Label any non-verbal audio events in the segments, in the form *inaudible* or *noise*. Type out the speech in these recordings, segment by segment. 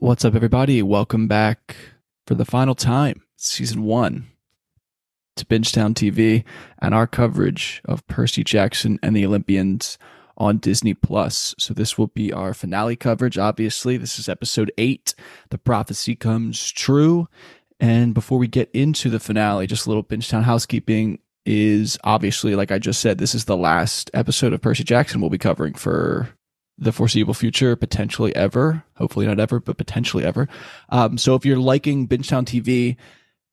What's up, everybody? Welcome back for the final time, season one, to Bingetown TV and our coverage of Percy Jackson and the Olympians on Disney Plus. So this will be our finale coverage. Obviously, this is episode eight. The prophecy comes true. And before we get into the finale, just a little Bingetown housekeeping is obviously, like I just said, this is the last episode of Percy Jackson we'll be covering for the foreseeable future, potentially ever. Hopefully not ever, but potentially ever. Um, so if you're liking Bingetown TV,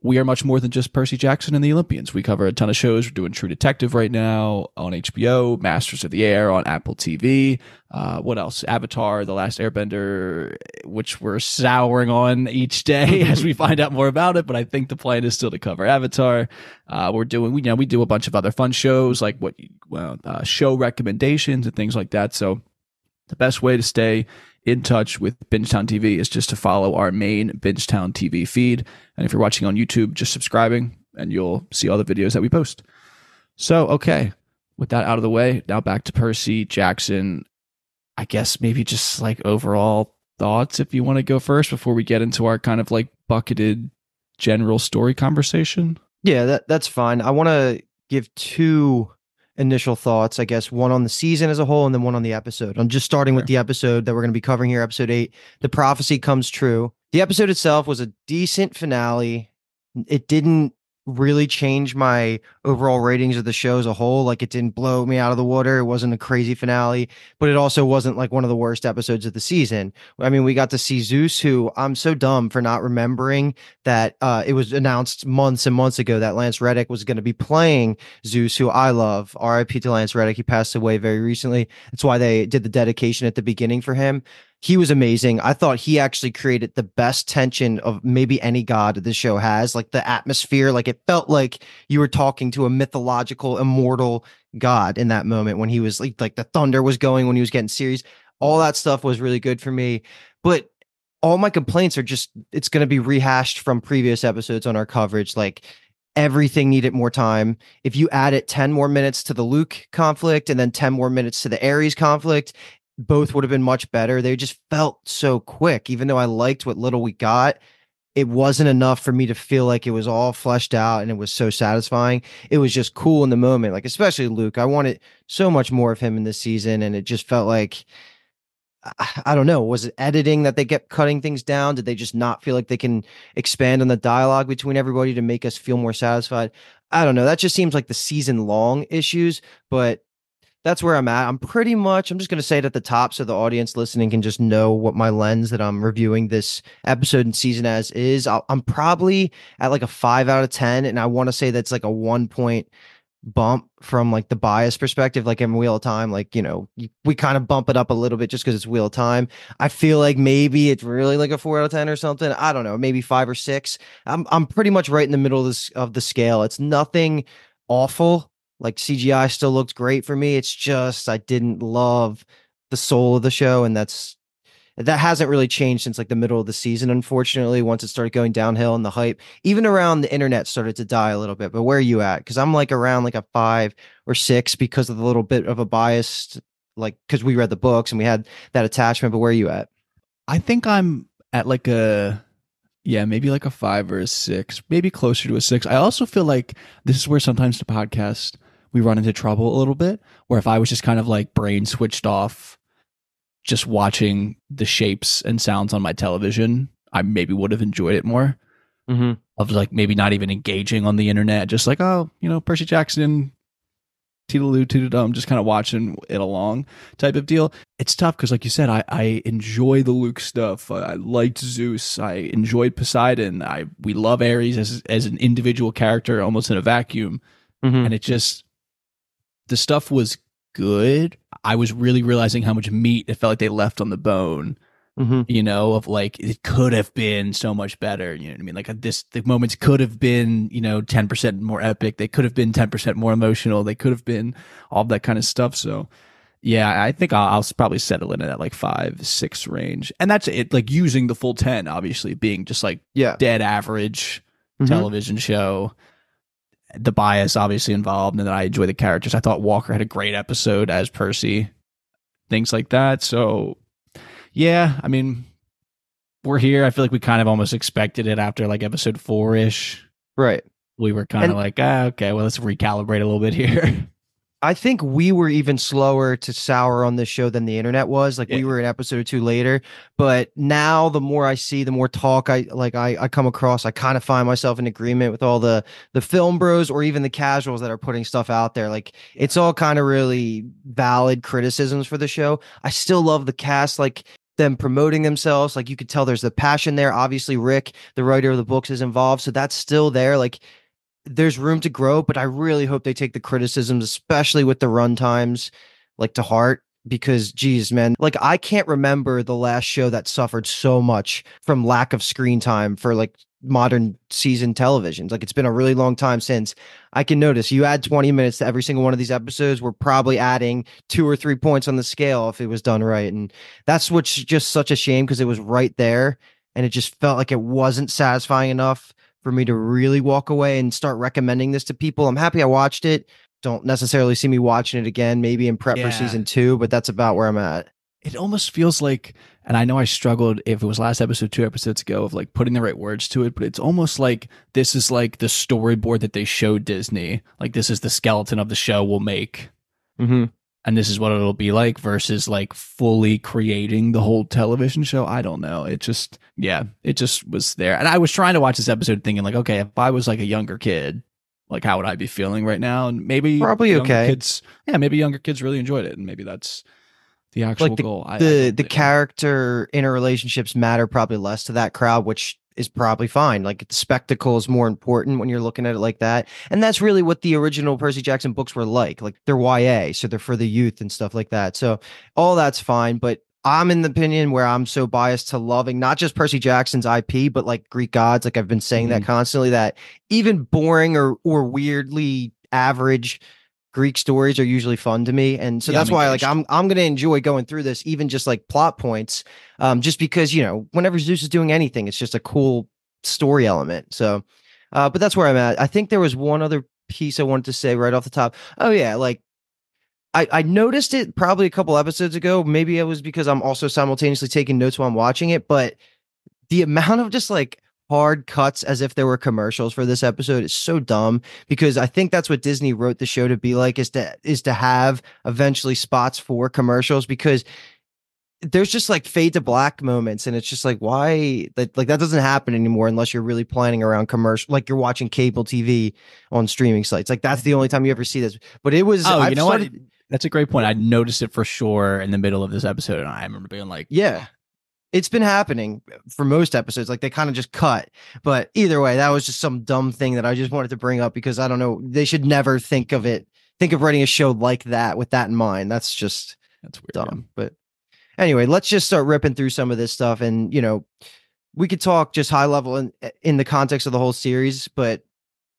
we are much more than just Percy Jackson and the Olympians. We cover a ton of shows. We're doing True Detective right now on HBO, Masters of the Air on Apple TV. Uh, what else? Avatar, The Last Airbender, which we're souring on each day *laughs* as we find out more about it. But I think the plan is still to cover Avatar. Uh, we're doing, you know, we do a bunch of other fun shows like what, well, uh, show recommendations and things like that. So the best way to stay in touch with Bingetown TV is just to follow our main Bingetown TV feed. And if you're watching on YouTube, just subscribing and you'll see all the videos that we post. So, okay, with that out of the way, now back to Percy Jackson. I guess maybe just like overall thoughts if you want to go first before we get into our kind of like bucketed general story conversation. Yeah, that that's fine. I want to give two initial thoughts, I guess, one on the season as a whole and then one on the episode. I'm just starting with the episode that we're going to be covering here, episode eight. The prophecy comes true. The episode itself was a decent finale. It didn't really change my overall ratings of the show as a whole. Like it didn't blow me out of the water. It wasn't a crazy finale, but it also wasn't like one of the worst episodes of the season. I mean, we got to see Zeus, who I'm so dumb for not remembering that uh, it was announced months and months ago that Lance Reddick was going to be playing Zeus, who I love. R.I.P. to Lance Reddick. He passed away very recently. That's why they did the dedication at the beginning for him he was amazing. I thought he actually created the best tension of maybe any god the show has. Like the atmosphere, like it felt like you were talking to a mythological, immortal god in that moment when he was like, like the thunder was going when he was getting serious. All that stuff was really good for me. But all my complaints are just it's going to be rehashed from previous episodes on our coverage. Like everything needed more time. If you added 10 more minutes to the Luke conflict and then 10 more minutes to the Ares conflict, both would have been much better. They just felt so quick, even though I liked what little we got. It wasn't enough for me to feel like it was all fleshed out and it was so satisfying. It was just cool in the moment, like especially Luke. I wanted so much more of him in this season, and it just felt like I don't know. Was it editing that they kept cutting things down? Did they just not feel like they can expand on the dialogue between everybody to make us feel more satisfied? I don't know. That just seems like the season long issues, but that's where I'm at. I'm pretty much, I'm just going to say it at the top so the audience listening can just know what my lens that I'm reviewing this episode and season as is. i am probably at like a five out of 10. And I want to say that's like a one point bump from like the bias perspective, like in Wheel of Time. Like, you know, we kind of bump it up a little bit just because it's Wheel of Time. I feel like maybe it's really like a four out of 10 or something. I don't know, maybe five or six. I'm, I'm pretty much right in the middle of, this, of the scale. It's nothing awful like CGI still looked great for me. It's just I didn't love the soul of the show, and that's that hasn't really changed since like the middle of the season unfortunately once it started going downhill and the hype even around the internet started to die a little bit but where are you at because i'm like around like a five or six because of the little bit of a bias like because we read the books and we had that attachment but where are you at i think i'm at like a yeah, maybe like a five or a six, maybe closer to a six. I also feel like this is where sometimes the podcast we run into trouble a little bit. Where if I was just kind of like brain switched off just watching the shapes and sounds on my television, I maybe would have enjoyed it more. Mm-hmm. Of like maybe not even engaging on the internet, just like oh, you know, Percy Jackson, Toodaloo, Toodadum, just kind of watching it along type of deal. It's tough because, like you said, I, I enjoy the Luke stuff. I, I liked Zeus. I enjoyed Poseidon. I we love Ares as as an individual character, almost in a vacuum, Mm-hmm. and it just the stuff was good. I was really realizing how much meat it felt like they left on the bone Mm-hmm. you know, of like it could have been so much better. You know what I mean? Like this, the moments could have been, you know, 10% more epic. They could have been 10% more emotional. They could have been all that kind of stuff. So, yeah, I think I'll, I'll probably settle in at like five, six range. And that's it, like using the full 10, obviously being just like Yeah. dead average Mhm. television show. The bias obviously involved, and then I enjoy the characters. I thought Walker had a great episode as Percy, things like that. So, yeah, I mean, we're here. I feel like we kind of almost expected it after like episode four ish. Right. We were kind of like, ah, okay, well, let's recalibrate a little bit here. *laughs* I think we were even slower to sour on this show than the internet was. Like we were an episode or two later, but now the more I see, the more talk I like I, I come across, I kind of find myself in agreement with all the the film bros or even the casuals that are putting stuff out there. Like it's all kind of really valid criticisms for the show. I still love the cast, like them promoting themselves. Like you could tell there's the passion there. Obviously, Rick, the writer of the books, is involved, so that's still there. Like there's room to grow, but I really hope they take the criticisms, especially with the run times, like to heart. Because, geez, man, like I can't remember the last show that suffered so much from lack of screen time for like modern season televisions. Like it's been a really long time since I can notice you add 20 minutes to every single one of these episodes. We're probably adding two or three points on the scale if it was done right. And that's what's just such a shame because it was right there and it just felt like it wasn't satisfying enough for me to really walk away and start recommending this to people. I'm happy I watched it. Don't necessarily see me watching it again, maybe in prep Yeah. for season two, but that's about where I'm at. it almost feels like and i know i struggled if it was last episode two episodes ago of like putting the right words to it but it's almost like this is like the storyboard that they showed disney like this is the skeleton of the show we'll make Mm-hmm. And this is what it'll be like versus like fully creating the whole television show i don't know. It just yeah it just was there. And i was trying to watch this episode thinking like okay if i was like a younger kid like how would i be feeling right now? And maybe Probably okay. kids yeah maybe younger kids really enjoyed it and maybe that's the actual Like the goal. I- I the don't the character interrelationships matter probably less to that crowd, which is probably fine. Like the spectacle is more important when you're looking at it like that. And that's really what the original Percy Jackson books were like. Like they're YA, so they're for the youth and stuff like that. So all that's fine, but I'm in the opinion where I'm so biased to loving not just Percy Jackson's IP, but like Greek gods. Like I've been saying that mm-hmm. constantly that even boring or or weirdly average Greek stories are usually fun to me. And so Yeah, that's I'm why like. I'm I'm gonna enjoy going through this, even just like plot points. Um, just because, you know, whenever Zeus is doing anything, it's just a cool story element. So uh, but that's where I'm at. I think there was one other piece I wanted to say right off the top. Oh yeah, like I, I noticed it probably a couple episodes ago. Maybe it was because I'm also simultaneously taking notes while I'm watching it, but the amount of just like hard cuts as if there were commercials for this episode is so dumb because I think that's what Disney wrote the show to be like is to is to have eventually spots for commercials because there's just like fade to black moments and it's just like why that like that doesn't happen anymore unless you're really planning around commercial like you're watching cable TV on streaming sites like that's the only time you ever see this but it was Oh, I've you know started- what? That's a great point. I noticed it for sure in the middle of this episode, and I remember being like, Yeah. It's been happening for most episodes. Like they kind of just cut. But either way, that was just some dumb thing that I just wanted to bring up because I don't know. They should never think of it, think of writing a show like that with that in mind. That's just "That's weird." dumb. But anyway, let's just start ripping through some of this stuff. And, you know, we could talk just high level in, eh, in the context of the whole series, but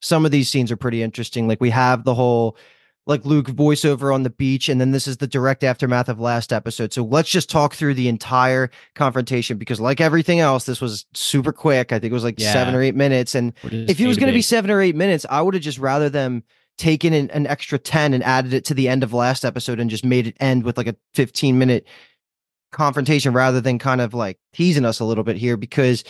some of these scenes are pretty interesting. Like we have the whole like Luke voiceover on the beach, and then this is the direct aftermath of last episode. So let's just talk through the entire confrontation because, like everything else, this was super quick. I think it was like seven or eight minutes. And if it was going to be seven or eight minutes, I would have just rather them taken an, an extra 10 and added it to the end of last episode and just made it end with like a 15 minute confrontation rather than kind of like teasing us a little bit here because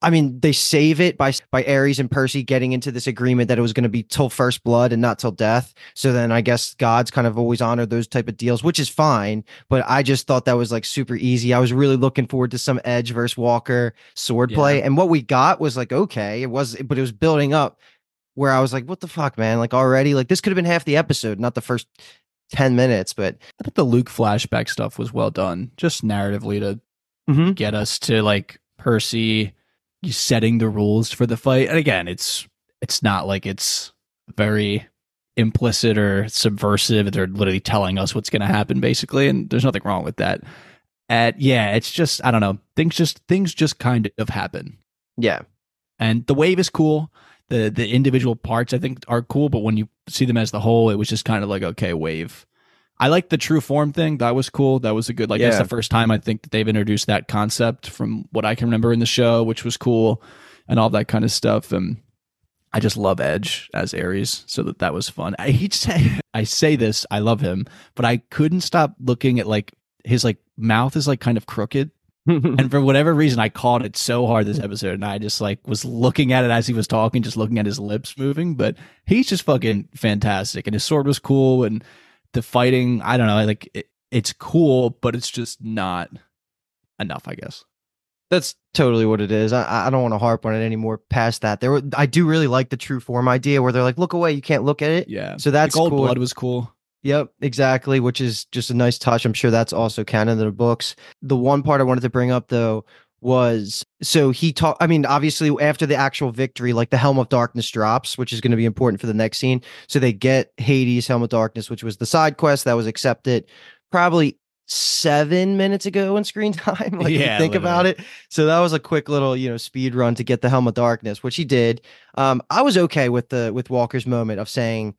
I mean, they save it by by Ares and Percy getting into this agreement that it was going to be till first blood and not till death. So then I guess gods kind of always honor those type of deals, which is fine. But I just thought that was like super easy. I was really looking forward to some Edge versus Walker swordplay, Yeah. and what we got was like okay, it was, but it was building up where I was like, what the fuck, man? Like already, like this could have been half the episode, not the first ten minutes. But I thought the Luke flashback stuff was well done, just narratively to Mhm. get us to like Percy setting the rules for the fight. And again, it's it's not like it's very implicit or subversive. They're literally telling us what's going to happen, basically, and there's nothing wrong with that. And yeah, it's just I don't know. Things just things just kind of happen, yeah, and the wave is cool. The the individual parts I think are cool, but when you see them as the whole, it was just kind of like okay, wave. I like the true form thing. That was cool. That was a good like that's the first time I think that they've introduced that concept from what I can remember in the show, which was cool and all that kind of stuff. And I just love Edge as Ares, so that that was fun. I he just, *laughs* I say this, I love him, but I couldn't stop looking at like his like mouth is like kind of crooked *laughs* and for whatever reason i caught it so hard this episode and i just like was looking at it as he was talking just looking at his lips moving but he's just fucking fantastic and his sword was cool and the fighting i don't know like it, it's cool but it's just not enough i guess That's totally what it is. I I don't want to harp on it anymore. Past that, there were, I do really like the true form idea where they're like, look away, you can't look at it. yeah So that's gold cool. blood was cool Yep, exactly. Which is just a nice touch. I'm sure that's also canon in the books. The one part I wanted to bring up though was so he talked. I mean, obviously after the actual victory, like the Helm of Darkness drops, which is going to be important for the next scene. So they get Hades Helm of Darkness, which was the side quest that was accepted probably seven minutes ago in screen *laughs* time. like Yeah, think about it. So that was a quick little, you know, speed run to get the Helm of Darkness, which he did. Um, I was okay with the with Walker's moment of saying,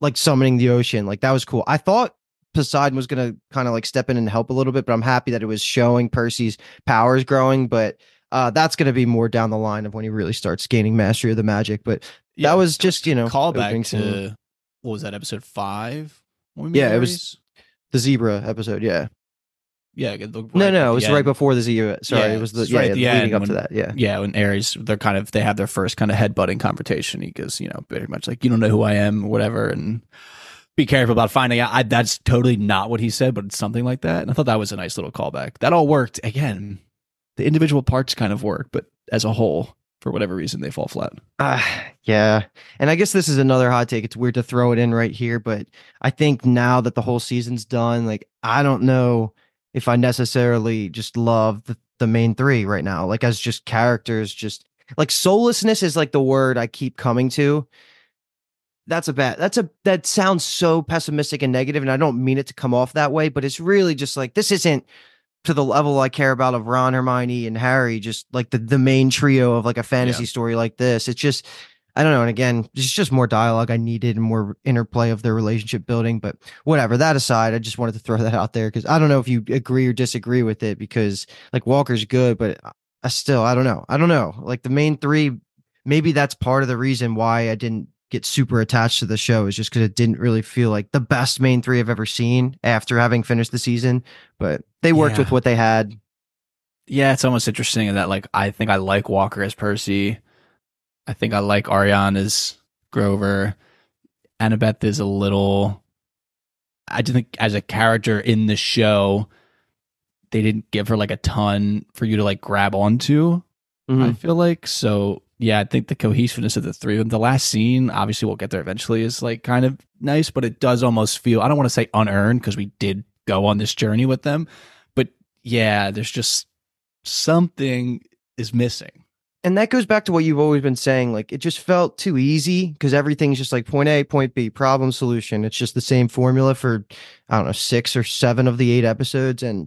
like summoning the ocean. Like that was cool. I thought Poseidon was gonna kind of like step in and help a little bit, but I'm happy that it was showing Percy's powers growing. But uh, that's gonna be more down the line of when he really starts gaining mastery of the magic. But Yeah, that was just you know callback to what was that episode five when Yeah, it was- the zebra episode. Yeah, yeah the- no, no, it was end. right before the zebra. Sorry, Yeah, it was the yeah, right yeah, leading up to that. Yeah, yeah, when Ares, they're kind of they have their first kind of headbutting confrontation. He goes, you know, very much like you don't know who I am, or whatever, and be careful about finding out. I, that's totally not what he said, but it's something like that. And I thought that was a nice little callback. That all worked. Again, the individual parts kind of work, but as a whole, for whatever reason, they fall flat. Uh, yeah. And I guess this is another hot take. It's weird to throw it in right here, but I think now that the whole season's done, like I don't know if I necessarily just love the, the main three right now. Like as just characters, just like soullessness is like the word I keep coming to. That's a bad that's a that sounds so pessimistic and negative, and I don't mean it to come off that way, but it's really just like this isn't to the level I care about of Ron, Hermione, and Harry, just like the the main trio of like a fantasy story like this. It's just I don't know. And again, it's just more dialogue I needed and more interplay of their relationship building. But whatever. That aside, I just wanted to throw that out there because I don't know if you agree or disagree with it because like Walker's good, but I still I don't know. I don't know. Like the main three, maybe that's part of the reason why I didn't get super attached to the show is just because it didn't really feel like the best main three I've ever seen after having finished the season. But they worked Yeah. with what they had. Yeah, it's almost interesting in that like I think I like Walker as Percy. I think I like Aryan as Grover. Annabeth is a little I just think as a character in the show, they didn't give her like a ton for you to like grab onto. I Mhm. feel like so. Yeah, I think the cohesiveness of the three. of them- The last scene, obviously, we'll get there eventually, is like kind of nice, but it does almost feel. I don't want to say unearned because we did go on this journey with them, but yeah, there's just something is missing. and that goes back to what you've always been saying like it just felt too easy because everything's just like point a point b problem solution it's just the same formula for i don't know six or seven of the eight episodes and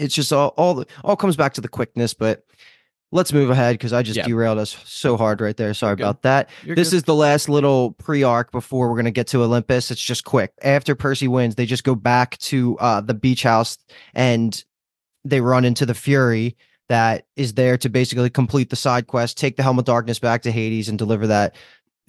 It's just all all all comes back to the quickness but let's move ahead because I just Yeah. derailed us so hard right there. Sorry Good. about that. You're this good. is the last little pre-arc before we're gonna get to Olympus. It's just quick. After Percy wins, they just go back to uh, the beach house and they run into the Fury that is there to basically complete the side quest, take the Helm of Darkness back to Hades, and deliver that.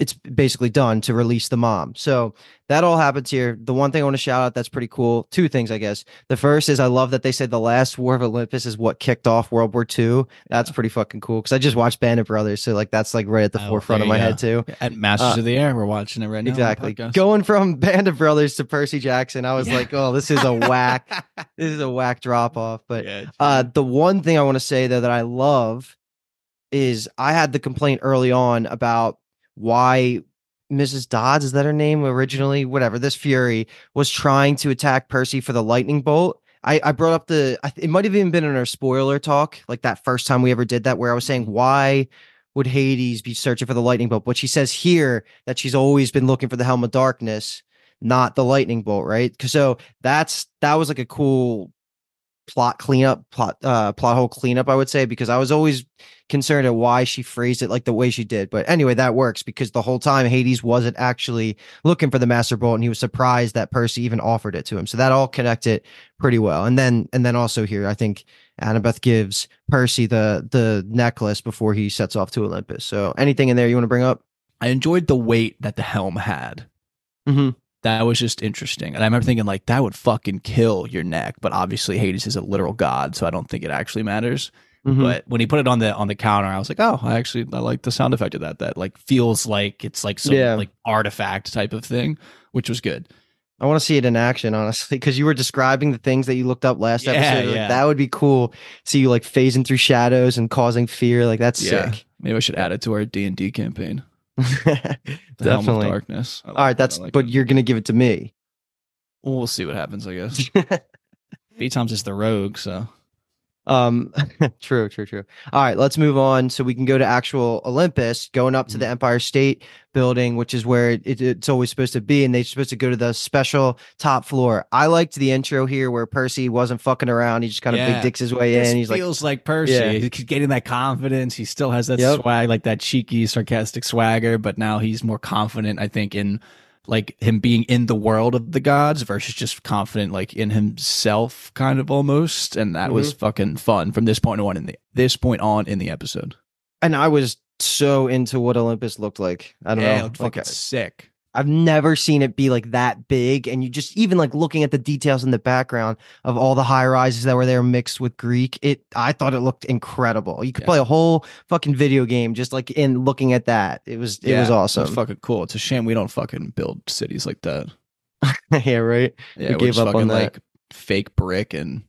It's basically done to release the mom. So that all happens here. The one thing I want to shout out that's pretty cool. Two things, I guess. The first is I love that they said the last war of Olympus is what kicked off World War II. That's pretty fucking cool because I just watched Band of Brothers, so like that's like right at the Oh, forefront of my you head too. At Masters Uh, of the Air, we're watching it right now. Exactly. Going from *laughs* Band of Brothers to Percy Jackson, I was Yeah. like, oh, this is a whack. *laughs* this is a whack drop off. But Yeah, uh, the one thing I want to say though that I love is I had the complaint early on about why Mrs. Dodds is that her name originally? Whatever. This Fury was trying to attack Percy for the lightning bolt. I, I brought up the it might have even been in our spoiler talk, like that first time we ever did that, where I was saying why would Hades be searching for the lightning bolt? But she says here that she's always been looking for the helm of darkness, not the lightning bolt, right? So that's that was like a cool plot cleanup, plot uh plot hole cleanup, I would say, because I was always concerned at why she phrased it like the way she did. But anyway, that works because the whole time Hades wasn't actually looking for the master bolt and he was surprised that Percy even offered it to him. So that all connected pretty well. And then and then also here, I think Annabeth gives Percy the the necklace before he sets off to Olympus. So anything in there you want to bring up? I enjoyed the weight that the helm had. Mhm. That was just interesting. And I remember thinking, like, that would fucking kill your neck. But obviously, Hades is a literal god, so I don't think it actually matters. Mhm. But when he put it on the on the counter, I was like, oh, I actually I like the sound effect of that. That like feels like it's like some Yeah. like artifact type of thing, which was good. I want to see it in action, honestly, because you were describing the things that you looked up last Yeah, episode. Like, yeah. that would be cool. See you like phasing through shadows and causing fear. Like that's sick. Maybe I should add it to our D and D campaign. *laughs* The Helm of Definitely. Darkness. Like All right, that's like but it. you're gonna give it to me. Well, we'll see what happens. I guess. B Tom's is the rogue, so Um, *laughs* true, true, true. All right, let's move on so we can go to actual Olympus, going up to Mm-hmm. the Empire State Building, which is where it, it's always supposed to be, and they're supposed to go to the special top floor. I liked the intro here where Percy wasn't fucking around; he just kind of Yeah. big dicks his way This in. He's like, feels like, Percy. Yeah. He's getting that confidence. He still has that Yep. swag, like that cheeky, sarcastic swagger, but now he's more confident, I think, in like him being in the world of the gods versus just confident like in himself, kind of almost. And that Mm-hmm. was fucking fun from this point on in the this point on in the episode. and I was so into what Olympus looked like. I don't yeah, it know, like fucking sick. I've never seen it be like that big. And you just even like looking at the details in the background of all the high rises that were there mixed with Greek, it I thought it looked incredible. You could Yeah. play a whole fucking video game just like in looking at that. It was it was Yeah, awesome. It's fucking cool. It's a shame we don't fucking build cities like that. *laughs* yeah, right. Yeah, We gave up on fucking that. like fake brick and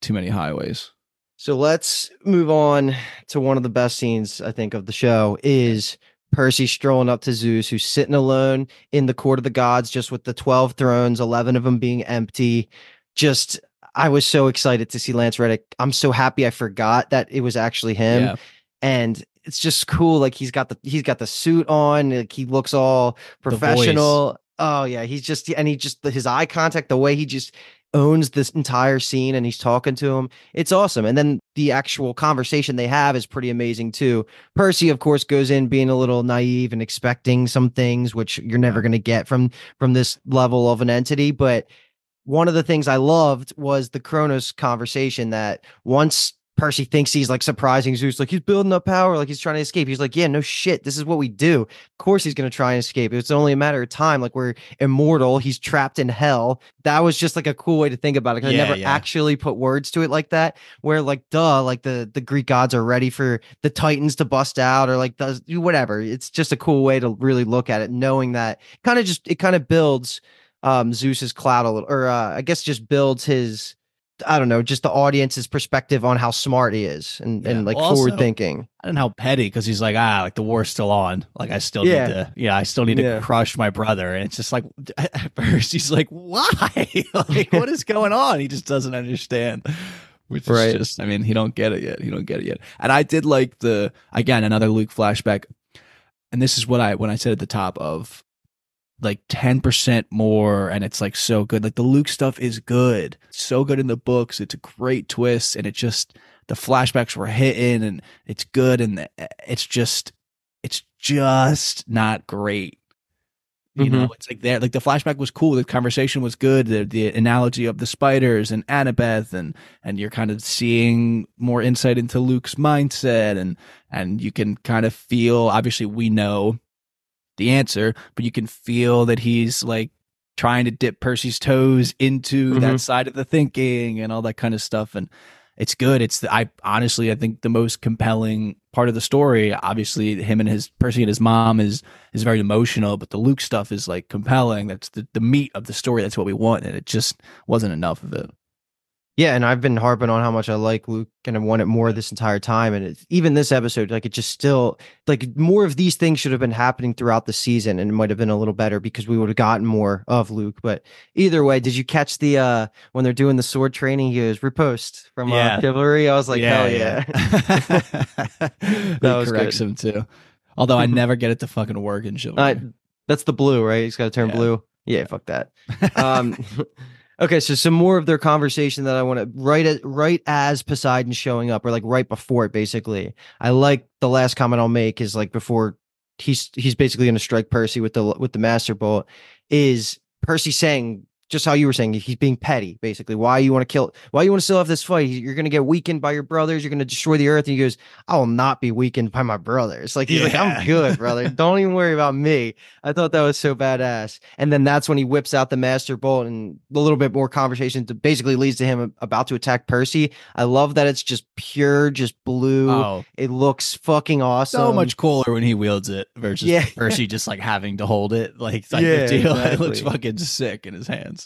too many highways. So let's move on to one of the best scenes I think of the show is Percy strolling up to Zeus, who's sitting alone in the court of the gods, just with the 12 thrones, 11 of them being empty. Just, I was so excited to see Lance Reddick. I'm so happy I forgot that it was actually him. Yeah. And it's just cool. Like he's got the he's got the suit on. Like he looks all professional. Oh yeah, he's just and he just his eye contact, the way he just owns this entire scene and he's talking to him. It's awesome. And then the actual conversation they have is pretty amazing too. Percy, of course, goes in being a little naive and expecting some things which you're never going to get from from this level of an entity. But one of the things I loved was the Kronos conversation that once Percy thinks he's like surprising Zeus, like he's building up power, like he's trying to escape. He's like, yeah, no shit. This is what we do. Of course he's going to try and escape. It's only a matter of time. Like we're immortal. He's trapped in hell. That was just like a cool way to think about it. Yeah, I never yeah. actually put words to it like that. Where like, duh, like the the Greek gods are ready for the Titans to bust out, or like does whatever. It's just a cool way to really look at it, knowing that kind of just it kind of builds um Zeus's cloud a little, or uh, I guess just builds his. I don't know, just the audience's perspective on how smart he is and, Yeah. and like Also- forward thinking. I don't know how petty because he's like, ah, like the war's still on. Like I still Yeah. need to, yeah, I still need to crush my brother. And it's just like, *laughs* at first he's like, why? *laughs* like, what is going on? He just doesn't understand. Which is Right. just, I mean, he don't get it yet. He don't get it yet. And I did like the again another Luke flashback, and this is what I when I said at the top of like 10% more and it's like so good. Like the luke stuff is good. So good in the books. It's a great twist and it just the flashbacks were hitting and it's good and it's just it's just not great. You Mhm. know it's like there like the flashback was cool. The conversation was good. The, the analogy of the spiders and annabeth and and you're kind of seeing more insight into luke's mindset and and you can kind of feel obviously we know the answer but you can feel that he's like trying to dip percy's toes into Mhm. that side of the thinking and all that kind of stuff and it's good. It's the, i honestly i think the most compelling part of the story obviously him and his percy and his mom is is very emotional but the luke stuff is like compelling. That's the, the meat of the story. That's what we want and it just wasn't enough of it Yeah, and I've been harping on how much I like Luke and I want it more this entire time. And it's, even this episode, like it just still like more of these things should have been happening throughout the season, and it might have been a little better because we would have gotten more of Luke. But either way, did you catch the uh when they're doing the sword training? He goes riposte from Yeah. uh, chivalry. I was like, hell yeah. *laughs* *laughs* that was corrects good. him too although i *laughs* never get it to fucking work in chivalry Uh, that's the blue, right? He's got to turn Yeah. blue. Yeah, fuck that. Um, okay, so some more of their conversation that I want to right at right as Poseidon's showing up, or like right before it. Basically, I like the last comment I'll make is like before he's he's basically going to strike Percy with the with the Master Bolt. Is Percy saying just how you were saying he's being petty, basically? Why you want to kill? Why you want to still have this fight? You're going to get weakened by your brothers. You're going to destroy the earth. And he goes, I will not be weakened by my brothers. Like he's like, I'm good, brother. *laughs* Don't even worry about me. I thought that was so badass. And then that's when he whips out the master bolt and a little bit more conversation to basically leads to him about to attack Percy. I love that it's just pure, just blue. oh It looks fucking awesome. so much cooler when he wields it versus Yeah. Percy just like having to hold it like type Yeah, deal. *laughs* It looks fucking sick in his hands.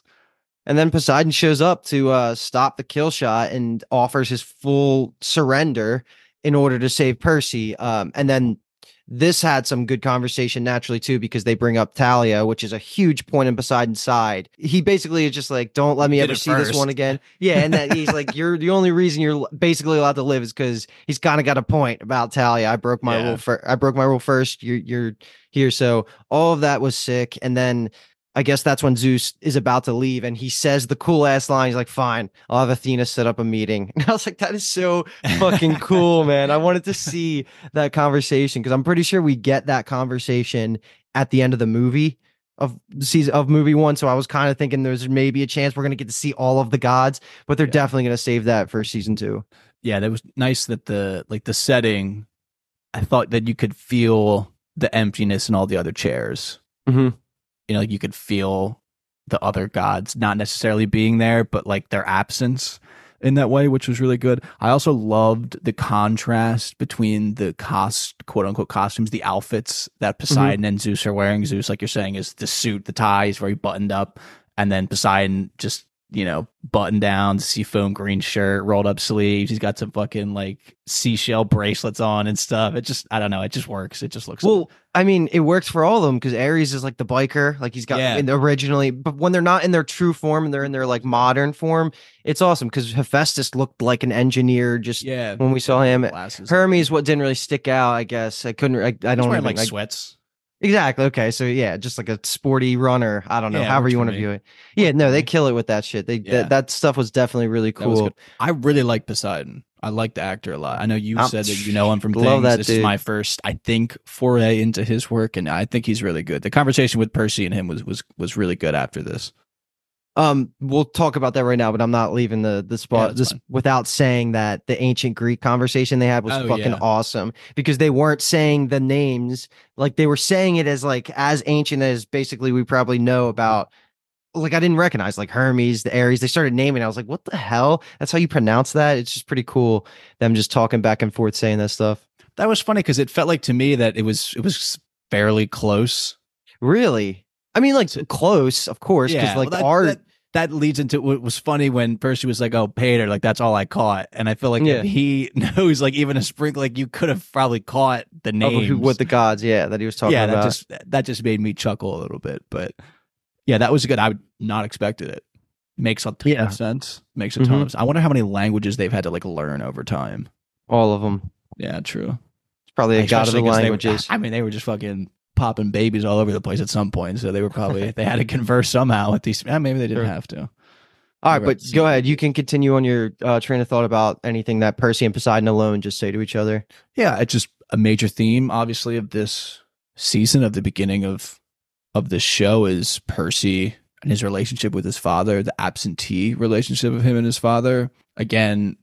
And then Poseidon shows up to uh, stop the kill shot and offers his full surrender in order to save Percy. Um, and then this had some good conversation naturally too because they bring up Thalia, which is a huge point in Poseidon's side. He basically is just like, "Don't let me ever see this one again." *laughs* Yeah, and that he's like, "You're the only reason you're basically allowed to live is because he's kind of got a point about Thalia. I broke my Yeah. rule. Fir- I broke my rule first. You're you're here." So all of that was sick, and then. I guess that's when Zeus is about to leave and he says the cool ass line. He's like, fine, I'll have Athena set up a meeting. *laughs* And I was like, that is so fucking *laughs* cool, man. I wanted to see that conversation because I'm pretty sure we get that conversation at the end of the movie of season of movie one. So I was kind of thinking there's maybe a chance we're going to get to see all of the gods, but they're Yeah. definitely going to save that for season two. Yeah, that was nice that the like the setting. I thought that you could feel the emptiness in all the other chairs. Mhm. You know, you could feel the other gods not necessarily being there, but like their absence in that way, which was really good. I also loved the contrast between the cost quote unquote costumes, the outfits that mm-hmm. Poseidon and Zeus are wearing. Zeus, like you're saying, is the suit, the tie, is very buttoned up, and then Poseidon just you know, button down, seafoam green shirt, rolled up sleeves. He's got some fucking like seashell bracelets on and stuff. It just, I don't know, it just works. It just looks Well, I mean, it works for all of them because Ares is like the biker, like he's got Yeah. in- originally, but when they're not in their true form and they're in their like modern form, it's awesome because Hephaestus looked like an engineer just yeah. when we saw him. Glasses. Hermes, what didn't really stick out, I guess. I couldn't, I, I don't even, like like, sweats. Exactly. Okay. So yeah, just like a sporty runner. I don't know. Yeah, however you want to view it. Yeah. No, they kill it with that shit. They Yeah. that, that stuff was definitely really cool. I really like Poseidon. I like the actor a lot. I know you I'm- said that you know him from love things. that this is my first, I think, foray into his work, and I think he's really good. The conversation with Percy and him was was was really good after this. Um, we'll talk about that right now, but I'm not leaving the the spot that's this fine. without saying that the ancient Greek conversation they had was Oh, fucking yeah. awesome because they weren't saying the names like they were saying it as like as ancient as basically we probably know about. Like I didn't recognize like Hermes, the Ares. They started naming. I was like, what the hell? That's how you pronounce that? It's just pretty cool. Them just talking back and forth saying that stuff. That was funny because it felt like to me that it was it was fairly close. Really? I mean, like close, of course, because like well, that, art. that, that leads into what was funny when Percy was like, "Oh, Pater, like that's all I caught," and I feel like Yeah. if he *laughs* knows like even a sprinkle, like you could have probably caught the who, what the gods, yeah, that he was talking yeah, about. that just that just made me chuckle a little bit, but yeah, that was good. I would not expected it. Makes a ton Yeah. of sense. Makes a ton Mhm. of sense. I wonder how many languages they've had to like learn over time. All of them. Yeah, true. It's probably a god of the Especially 'cause they were- languages. I mean, they were just fucking popping babies all over the place at some point, so they were probably *laughs* they had to converse somehow with these. eh, maybe they didn't Sure. have to. All right, but go ahead. You can continue on your uh, train of thought about anything that Percy and Poseidon alone just say to each other. Yeah, it's just a major theme, obviously, of this season, of the beginning of of this show is Percy and his relationship with his father, the absentee relationship of him and his father. Again,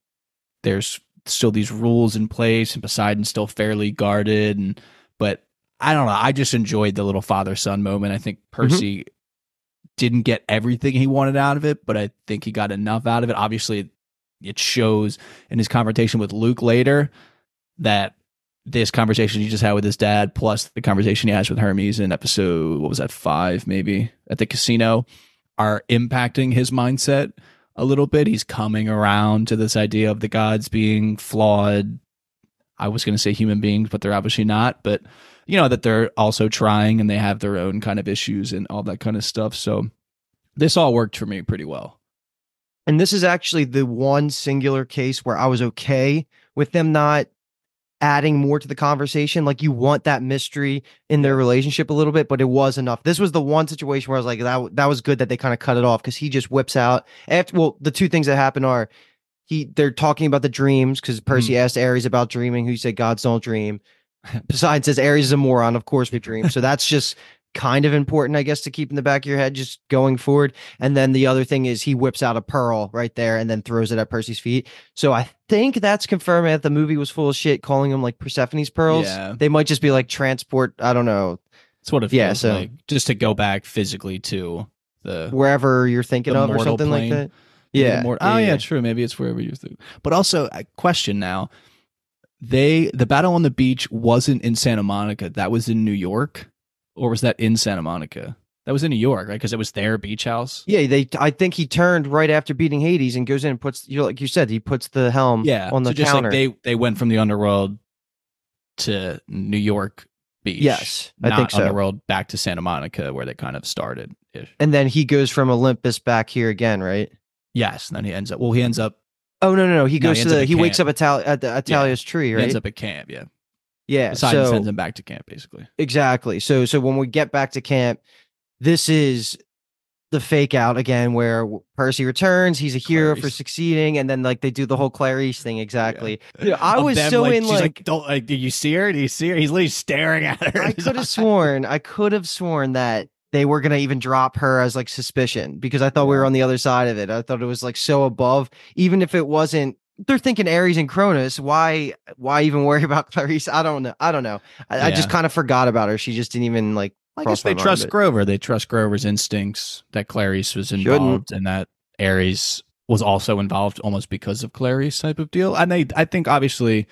there's still these rules in place, and Poseidon's still fairly guarded, and I don't know. I just enjoyed the little father son moment. I think mm-hmm. Percy didn't get everything he wanted out of it, but I think he got enough out of it. Obviously, it shows in his conversation with Luke later that this conversation he just had with his dad, plus the conversation he has with Hermes in episode, what was that, five maybe, at the casino, are impacting his mindset a little bit. He's coming around to this idea of the gods being flawed. I was going to say human beings, but they're obviously not. But, you know, that they're also trying and they have their own kind of issues and all that kind of stuff. So this all worked for me pretty well. And this is actually the one singular case where I was okay with them not adding more to the conversation. Like you want that mystery in their relationship a little bit, but it was enough. This was the one situation where I was like, that that was good that they kind of cut it off because he just whips out after. Well, the two things that happen are he they're talking about the dreams because Percy mm-hmm. asked Ares about dreaming, who said gods don't dream. Poseidon says Ares is a moron. Of course we dream. So that's just kind of important, I guess, to keep in the back of your head just going forward. And then the other thing is he whips out a pearl right there and then throws it at Percy's feet. So I think that's confirming that the movie was full of shit, calling them like Persephone's pearls. Yeah. They might just be like transport. I don't know It's what it Yeah, so- like. Just to go back physically to the wherever you're thinking of or something plane. like that. Yeah, Yeah. more- oh yeah, true. Maybe it's wherever you think. But also, a question now. They the battle on the beach wasn't in Santa Monica. That was in New York, or was that in Santa Monica? That was in New York, right? Because it was their beach house. Yeah, they. I think he turned right after beating Hades and goes in and puts. You know, like you said, he puts the helm. Yeah, on the so just counter. like they they went from the underworld to New York Beach. Yes, I think so. Underworld back to Santa Monica, where they kind of started. And then he goes from Olympus back here again, right? Yes, and then he ends up. Well, he ends up. Oh no, no, no. He No, goes he to the. He wakes up at, Tal- at the Atalia's tree, He right? ends up at camp. Yeah, yeah. Poseidon so sends him back to camp, basically. Exactly. So so when we get back to camp, this is the fake out again where Percy returns. He's a hero for succeeding, and then like they do the whole Clarice thing. Exactly. *laughs* Yeah, I Of was them, so like, in she's like, don't like. Do you see her? Do you see her? He's literally staring at her. I could have sworn I could have sworn that they were gonna even drop her as like suspicion because I thought we were on the other side of it. I thought it was like so above, even if it wasn't. They're thinking Ares and Kronos. Why? Why even worry *laughs* about Clarice? I don't know. I don't know. I, I just kind of forgot about her. She just didn't even like. I guess they trust Grover. They trust Grover's instincts that Clarice was Shouldn't. involved and that Ares was also involved almost because of Clarice type of deal. And they, I think obviously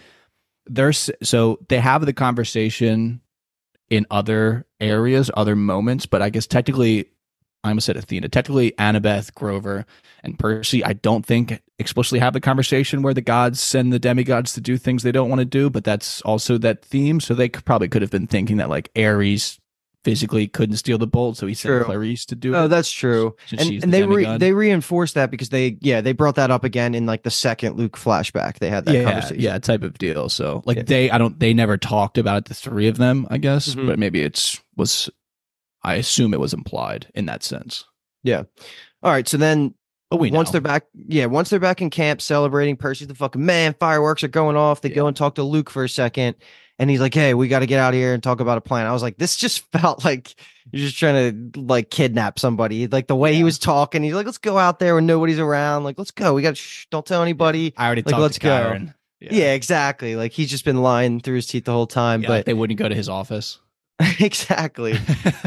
there's so they have the conversation in other areas, other moments, but I guess technically I almost said Athena. Technically, Annabeth, Grover, and Percy, I don't think explicitly have the conversation where the gods send the demigods to do things they don't want to do, but that's also that theme. So they could, probably could have been thinking that like Ares physically couldn't steal the bolt, so he sent True. Clarice to do Oh, it. Oh, that's true. And, and the they re- they reinforced that because they yeah they brought that up again in like the second Luke flashback. They had that yeah, conversation. yeah, type of deal. So like Yeah. they, I don't, they never talked about it. The three of them, I guess, Mhm. but maybe it's was. I assume it was implied in that sense. Yeah. All right. So then But we once know. they're back, yeah, once they're back in camp celebrating, Percy's the fucking man. Fireworks are going off. They go and talk to Luke for a second, and he's like, "Hey, we got to get out of here and talk about a plan." I was like, "This just *laughs* felt like you're just trying to like kidnap somebody." Like the way he was talking, he's like, "Let's go out there when nobody's around. Like, let's go. We got shh, don't tell anybody." I already like, talked let's to go. Chiron. Yeah. exactly. Like he's just been lying through his teeth the whole time. Yeah, but like they wouldn't go to his office. *laughs* exactly.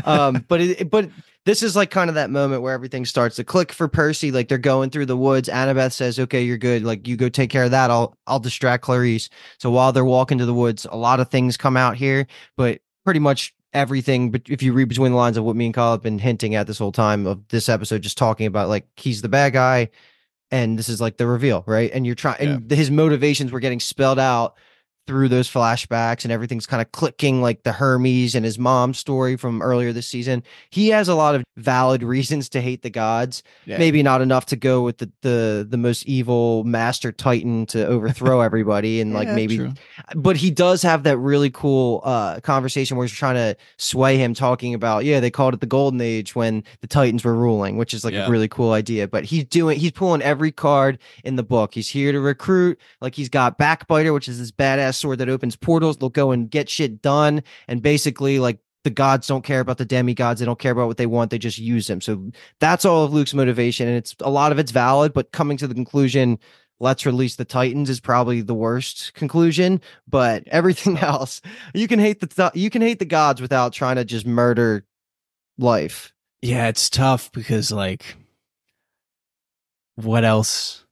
um but it, but this is like kind of that moment where everything starts to click for Percy like they're going through the woods. Annabeth says okay you're good. Like you go take care of that. I'll I'll distract Clarice. So while they're walking to the woods a lot of things come out here but pretty much everything but if you read between the lines of what me and Kyle have been hinting at this whole time of this episode just talking about like he's the bad guy and this is like the reveal right? And you're trying and his motivations were getting spelled out through those flashbacks and everything's kind of clicking like the Hermes and his mom's story from earlier this season. He has a lot of valid *laughs* reasons to hate the gods. Yeah. Maybe not enough to go with the the the most evil master titan to overthrow everybody and like maybe true. But he does have that really cool uh conversation where he's trying to sway him talking about yeah they called it the golden age when the titans were ruling which is like Yeah. a really cool idea but he's doing he's pulling every card in the book. He's here to recruit like he's got backbiter which is this badass sword that opens portals. They'll go and get shit done and basically like the gods don't care about the demigods. They don't care about what they want. They just use them. So that's all of luke's motivation and it's a lot of it's valid but coming to the conclusion let's release the titans is probably the worst conclusion but everything *laughs* else you can hate the th- you can hate the gods without trying to just murder life Yeah, it's tough because like what else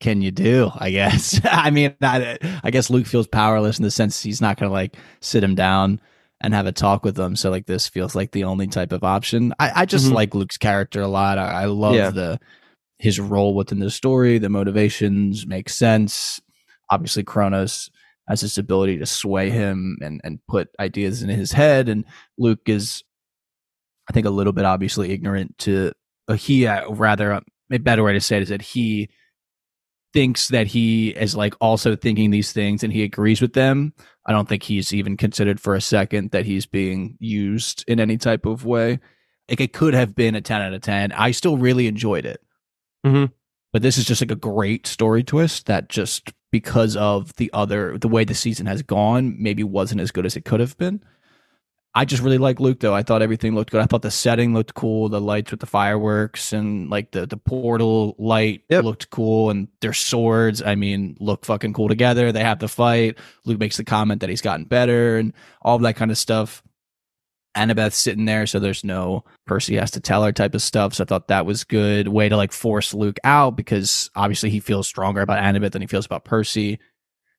can you do? I guess. *laughs* I mean, I, I guess Luke feels powerless in the sense he's not going to like sit him down and have a talk with them. So like this feels like the only type of option. I, I just Mhm. like Luke's character a lot. I, I love Yeah. the his role within the story. The motivations make sense. Obviously, Kronos has this ability to sway him and and put ideas in his head, and Luke is I think a little bit obviously ignorant to uh, he uh, rather uh, a better way to say it is that he thinks that he is like also thinking these things and he agrees with them. I don't think he's even considered for a second that he's being used in any type of way. Like it could have been a 10 out of 10. I still really enjoyed it. Mhm. But this is just like a great story twist that just because of the other the way the season has gone maybe wasn't as good as it could have been. I just really like Luke though. I thought everything looked good. I thought the setting looked cool, the lights with the fireworks and like the the portal light Yep. looked cool and their swords, I mean, look fucking cool together. They have the fight. Luke makes the comment that he's gotten better and all that kind of stuff. Annabeth's sitting there, so there's no Percy has to tell her type of stuff. So I thought that was good way to like force Luke out because obviously he feels stronger about Annabeth than he feels about Percy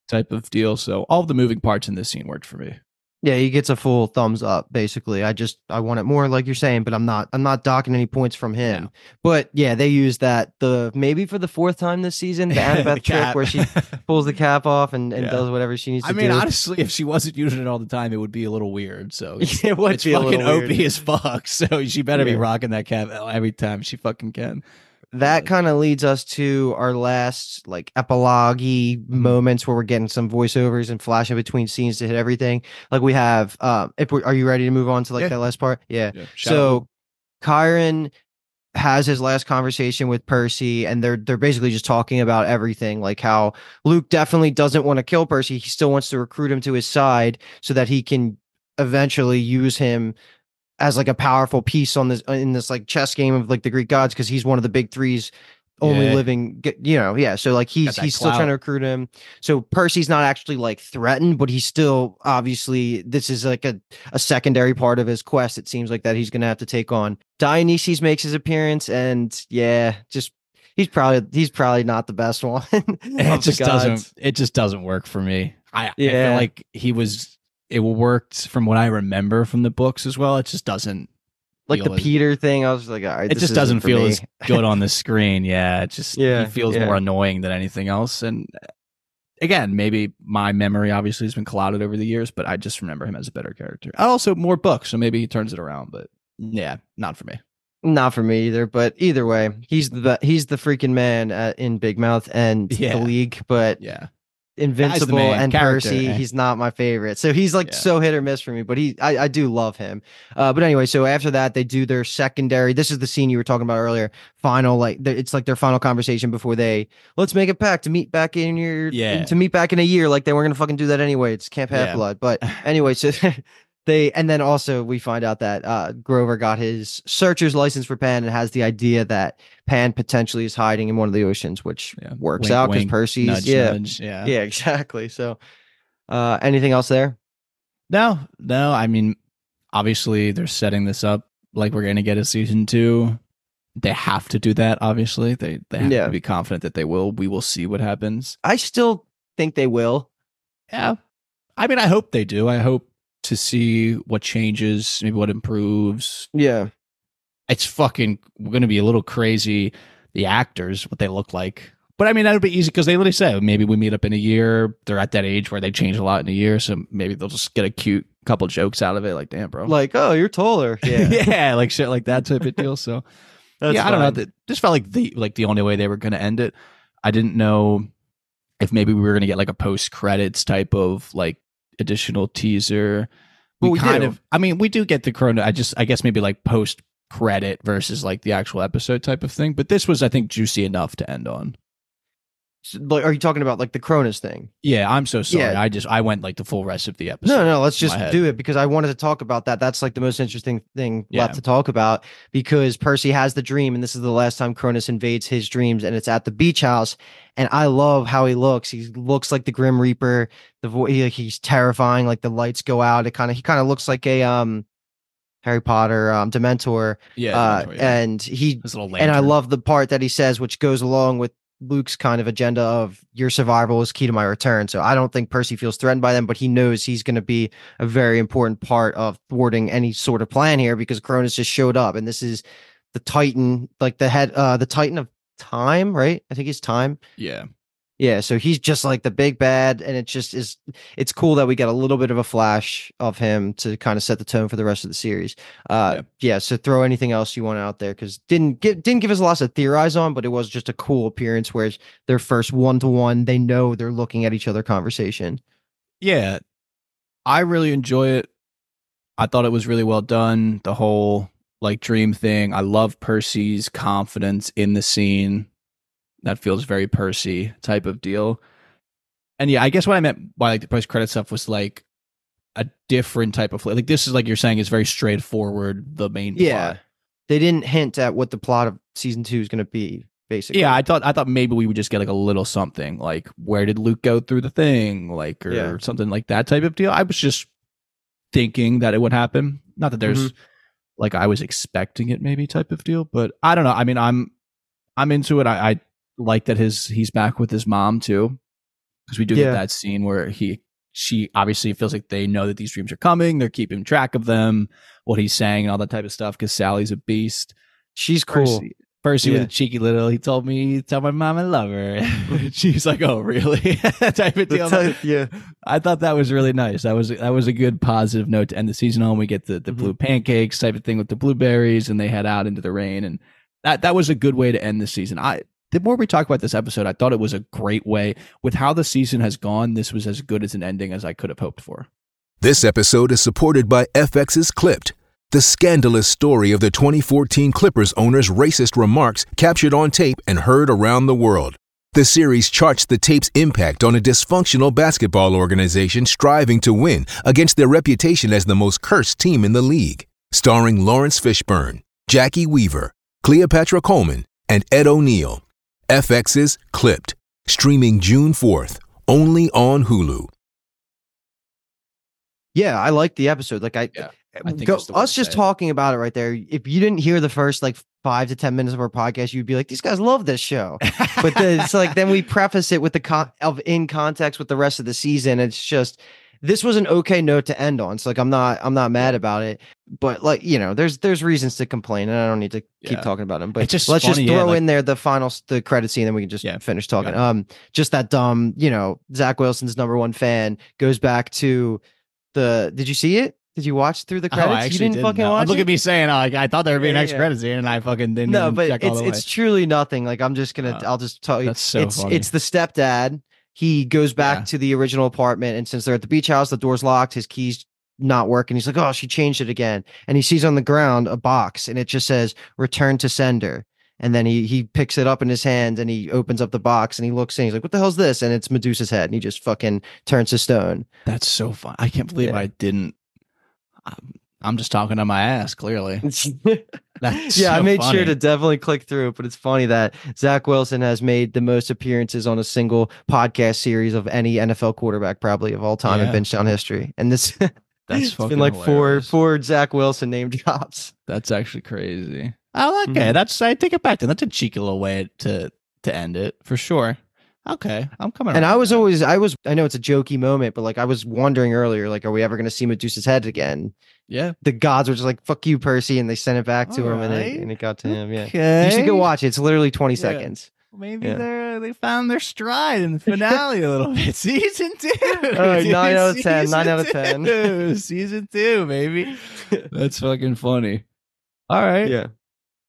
type of deal. So all the moving parts in this scene worked for me. Yeah he gets a full thumbs up basically i just i want it more like you're saying but i'm not i'm not docking any points from him No. but yeah they use that the maybe for the fourth time this season the *laughs* annabeth trick where she pulls the cap off and, and Yeah. does whatever she needs to I mean, do honestly, if she wasn't using it all the time, it would be a little weird. So *laughs* it's, it would it's be a fucking little weird. OP as fuck. *laughs* So she better be rocking that cap every time she fucking can. That kind of leads us to our last like epilogue Mm-hmm. moments where we're getting some voiceovers and flashing between scenes to hit everything like we have um if we are you ready to move on to like Yeah. that last part yeah Yeah. so Chiron has his last conversation with Percy and they're they're basically just talking about everything like how Luke definitely doesn't want to kill Percy he still wants to recruit him to his side so that he can eventually use him as like a powerful piece on this in this like chess game of like the Greek gods because he's one of the big threes only Yeah. living you know yeah so like he's he's still trying to recruit him so Percy's not actually like threatened but he's still obviously this is like a, a secondary part of his quest it seems like that he's gonna have to take on Dionysus makes his appearance and yeah just he's probably he's probably not the best *laughs* one it just doesn't. It just doesn't work for me. I, I feel like he was. It worked from what I remember from the books as well. It just doesn't. like the as- Peter thing I was like right It just doesn't feel me. as good on the *laughs* screen. Yeah, it just Yeah, he feels yeah. more annoying than anything else. And uh, again, maybe my memory obviously has been clouded over the years, but I just remember him as a better character. Also, more books, so maybe he turns it around. But yeah, not for me. Not for me either, but either way, he's the he's the freaking man uh, in Big Mouth and *laughs* Yeah. the league. But Yeah, Invincible and character, Percy, eh? he's not my favorite. So he's like Yeah. so hit or miss for me. But he, I, I do love him. Uh, but anyway, so after that, they do their secondary. This is the scene you were talking about earlier. Final, like it's like their final conversation before they let's make a pact to meet back in your Yeah. to meet back in a year. Like they weren't gonna fucking do that anyway. It's Camp Half Yeah. Blood. But *laughs* anyway, so *laughs* they and then also we find out that uh, Grover got his searcher's license for Pan and has the idea that Pan potentially is hiding in one of the oceans, which Yeah. works Wink, out because Percy's nudge, yeah nudge. Yeah, *laughs* yeah exactly. So uh, anything else there? No, no. I mean, obviously they're setting this up like we're going to get a season two. They have to do that. Obviously, they they have Yeah. to be confident that they will. We will see what happens. I still think they will. Yeah, I mean, I hope they do. I hope to see what changes, maybe what improves. Yeah. It's fucking going to be a little crazy. The actors, what they look like, But I mean, that would be easy because they literally say maybe we meet up in a year. They're at that age where they change a lot in a year, so maybe they'll just get a cute couple jokes out of it. Like, damn, bro, Like, oh, you're taller. *laughs* Yeah. yeah, like shit like that type of deal. So *laughs* That's yeah, I don't know. fine. That just felt like the like the only way they were going to end it. I didn't know if maybe we were going to get like a post credits type of like additional teaser. Well, we kind do. of. I mean, we do get the Kronos. I just, I guess maybe like post credit versus like the actual episode type of thing. But this was, I think, juicy enough to end on. Like, are you talking about like the Kronos thing? Yeah, I'm so sorry. Yeah. I just, I went like the full rest of the episode. No, no, let's just do it because I wanted to talk about that. That's like the most interesting thing Yeah. left to talk about because Percy has the dream, and this is the last time Kronos invades his dreams, and it's at the beach house. And I love how he looks. He looks like the Grim Reaper. The vo- he, he's terrifying. Like the lights go out. It kind of he kind of looks like a um Harry Potter um Dementor. Yeah, uh, Dementor, yeah. and he and I love the part that he says, which goes along with Luke's kind of agenda of your survival is key to my return. So I don't think Percy feels threatened by them, but he knows he's going to be a very important part of thwarting any sort of plan here because Kronos just showed up, and this is the Titan, like the head, uh, the Titan of time, right? I think he's time. Yeah. Yeah, so he's just like the big bad, and it just is. It's cool that we get a little bit of a flash of him to kind of set the tone for the rest of the series. Uh, yeah. So throw anything else you want out there because didn't get didn't give us lots to theorize on, but it was just a cool appearance where it's their first one to one. They know they're looking at each other conversation. yeah i really enjoy it i thought it was really well done the whole like dream thing i love percy's confidence in the scene that feels very percy type of deal and yeah i guess what i meant by like the post credit stuff was like a different type of like this is like you're saying is very straightforward the main Yeah, plot. they didn't hint at what the plot of season two is going to be. Basically, yeah i thought i thought maybe we would just get like a little something like where did luke go through the thing like or Yeah. something like that type of deal i was just thinking that it would happen not that there's Mm-hmm. like i was expecting it maybe type of deal but i don't know i mean i'm i'm into it i, I like that his he's back with his mom too because we do Yeah. get that scene where he she obviously feels like they know that these dreams are coming they're keeping track of them what he's saying and all that type of stuff because sally's a beast she's cool. Percy, Percy with a cheeky little. He told me, tell my mom I love her. *laughs* She's like, oh, really? *laughs* type of deal. Ti- yeah. I thought that was really nice. That was that was a good positive note to end the season on. We get the the Mhm. blue pancakes type of thing with the blueberries, and they head out into the rain, and that that was a good way to end the season. I the more we talk about this episode, I thought it was a great way with how the season has gone. This was as good as an ending as I could have hoped for. This episode is supported by FX's Clipped, the scandalous story of the 2014 Clippers owner's racist remarks captured on tape and heard around the world. The series charts the tape's impact on a dysfunctional basketball organization striving to win against their reputation as the most cursed team in the league. Starring Laurence Fishburne, Jacki Weaver, Cleopatra Coleman, and Ed O'Neill. FX's Clipped, streaming June 4th, only on Hulu. Yeah, I like the episode. Like I, Yeah, I think go, it's the way us just say talking about it right there. If you didn't hear the first like five to ten minutes of our podcast, you'd be like, "These guys love this show." *laughs* but then it's like then we preface it with the con- of in context with the rest of the season. It's just this was an okay note to end on. So like I'm not I'm not mad about it. But like you know, there's there's reasons to complain, and I don't need to keep talking about them. But It's just let's funny, just yeah, throw like- in there the final the credit scene, then we can just Yeah, finish talking. Um, just that dumb, you know, Zach Wilson's number one fan goes back to the. Did you see it? Did you watch through the Oh, credits? I you didn't didn't fucking know. watch Look it? at me saying, oh, like, I thought there would be an Yeah, next yeah. credit scene, and I fucking didn't. no, but it's it's truly nothing. Like I'm just gonna, Oh. I'll just tell you, That's so it's funny. it's the stepdad. He goes back Yeah. to the original apartment, and since they're at the beach house, the door's locked. His keys not working. He's like, oh, she changed it again, and he sees on the ground a box, and it just says "Return to Sender." And then he he picks it up in his hand and he opens up the box and he looks and He's like, "What the hell's this?" And it's Medusa's head, and he just fucking turns to stone. That's so fun. I can't believe Yeah. I didn't. I'm, I'm just talking on my ass. Clearly, *laughs* yeah, I made funny. sure to definitely click through but it's funny that Zach Wilson has made the most appearances on a single podcast series of any NFL quarterback probably of all time in Yeah. Bingetown history. And this *laughs* That's fucking been like four hilarious. four Zach Wilson name *laughs* drops. That's actually crazy. Oh, okay. Mhm. That's I take it back. Then that's a cheeky little way to to end it for sure. Okay, I'm coming. And I was always I was I know it's a jokey moment, but like I was wondering earlier, like, are we ever gonna see Medusa's head again? yeah. The gods were just like, fuck you, Percy, and they sent it back to him and it, and it got to him. Yeah. Okay. You should go watch it. It's literally 20 Yeah. seconds. Maybe Yeah. there uh, they found their stride in the finale a little bit. *laughs* Season two. right, dude. *laughs* nine out of 10, nine Season out of 10. two. *laughs* Season two, baby. That's fucking funny. All right. Yeah,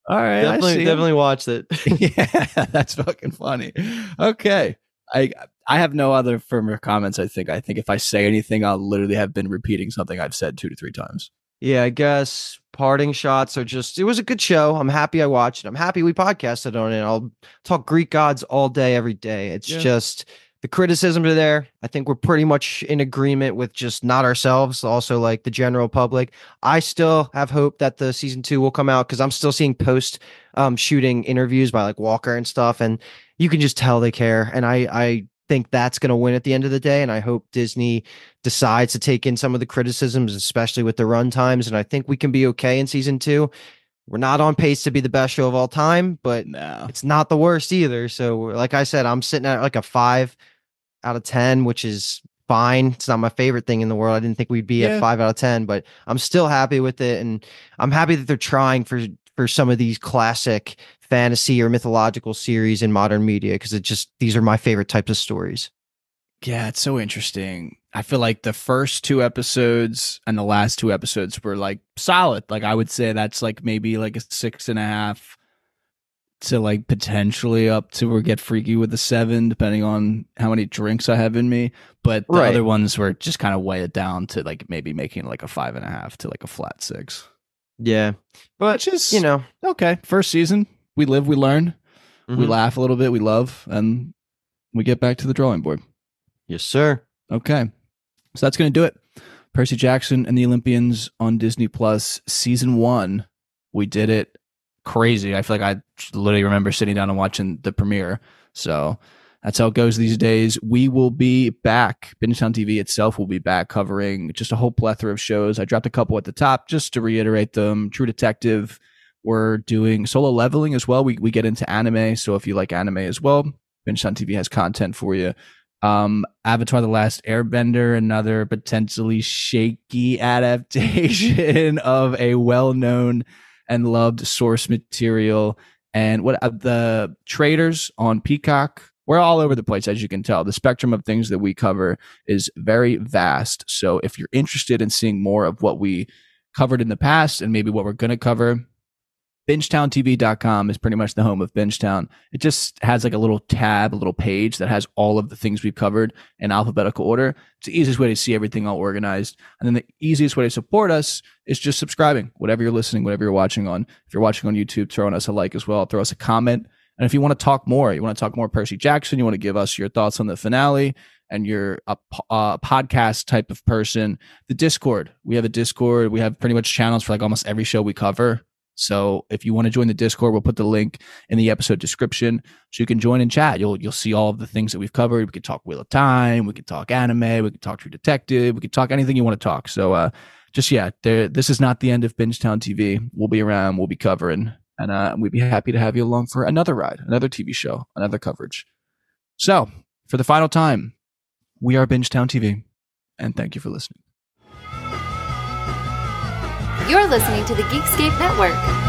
All right. I definitely, definitely watched it. yeah, that's fucking funny. Okay. I I have no other firmer comments. I think I think if I say anything, I'll literally have been repeating something I've said two to three times. Yeah, I guess parting shots are just. It was a good show. I'm happy I watched it. I'm happy we podcasted on it. I'll talk Greek gods all day, every day. It's Yeah. just the criticisms are there. I think we're pretty much in agreement with just not ourselves, also like the general public. I still have hope that the season two will come out because I'm still seeing post um, shooting interviews by like Walker and stuff, and you can just tell they care. And I I think that's going to win at the end of the day. And I hope Disney decides to take in some of the criticisms, especially with the run times. And I think we can be okay in season two. We're not on pace to be the best show of all time, but No. it's not the worst either. So, like I said, I'm sitting at like a five out of 10, which is fine. It's not my favorite thing in the world. I didn't think we'd be Yeah. at five out of 10, but I'm still happy with it. And I'm happy that they're trying for, for some of these classic fantasy or mythological series in modern media because it just, these are my favorite types of stories. Yeah, it's so interesting. I feel like the first two episodes and the last two episodes were like solid. Like I would say that's like maybe like a six and a half to like potentially up to or get freaky with a seven, depending on how many drinks I have in me. But the Right. other ones were just kind of weigh it down to like maybe making like a five and a half to like a flat six. Yeah. But, Which is you know, okay. First season, we live, we learn, we mhm. laugh a little bit, we love, and we get back to the drawing board. yes, sir. Okay. So that's going to do it. Percy Jackson and the Olympians on Disney Plus, season one. We did it crazy. I feel like I literally remember sitting down and watching the premiere. So that's how it goes these days. We will be back. Bingetown TV itself will be back covering just a whole plethora of shows. I dropped a couple at the top just to reiterate them. True Detective. We're doing solo leveling as well. We, we get into anime. So if you like anime as well, Bingetown TV has content for you. Um, Avatar: The Last Airbender, another potentially shaky adaptation *laughs* of a well-known and loved source material. And what uh, the traitors on Peacock? We're all over the place, as you can tell. The spectrum of things that we cover is very vast. So if you're interested in seeing more of what we covered in the past and maybe what we're going to cover, bingetowntv.com is pretty much the home of Bingetown. It just has like a little tab, a little page that has all of the things we've covered in alphabetical order. It's the easiest way to see everything all organized. And then the easiest way to support us is just subscribing, whatever you're listening, whatever you're watching on. If you're watching on YouTube, throwing us a like as well, throw us a comment. And if you want to talk more, you want to talk more Percy Jackson, you want to give us your thoughts on the finale, and you're a, a podcast type of person, the Discord. We have a Discord. We have pretty much channels for like almost every show we cover. So if you want to join the Discord, we'll put the link in the episode description so you can join and chat. You'll you'll see all of the things that we've covered. We could talk Wheel of Time, we could talk anime, we could talk True Detective, we could talk anything you want to talk. So uh just yeah, there this is not the end of Bingetown TV. We'll be around, we'll be covering, and uh we'd be happy to have you along for another ride, another TV show, another coverage. So for the final time, we are Bingetown TV, and thank you for listening. You're listening to the Geekscape Network.